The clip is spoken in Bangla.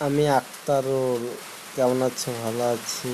আমি আক্তারুল কেমন আছো? ভালো আছি।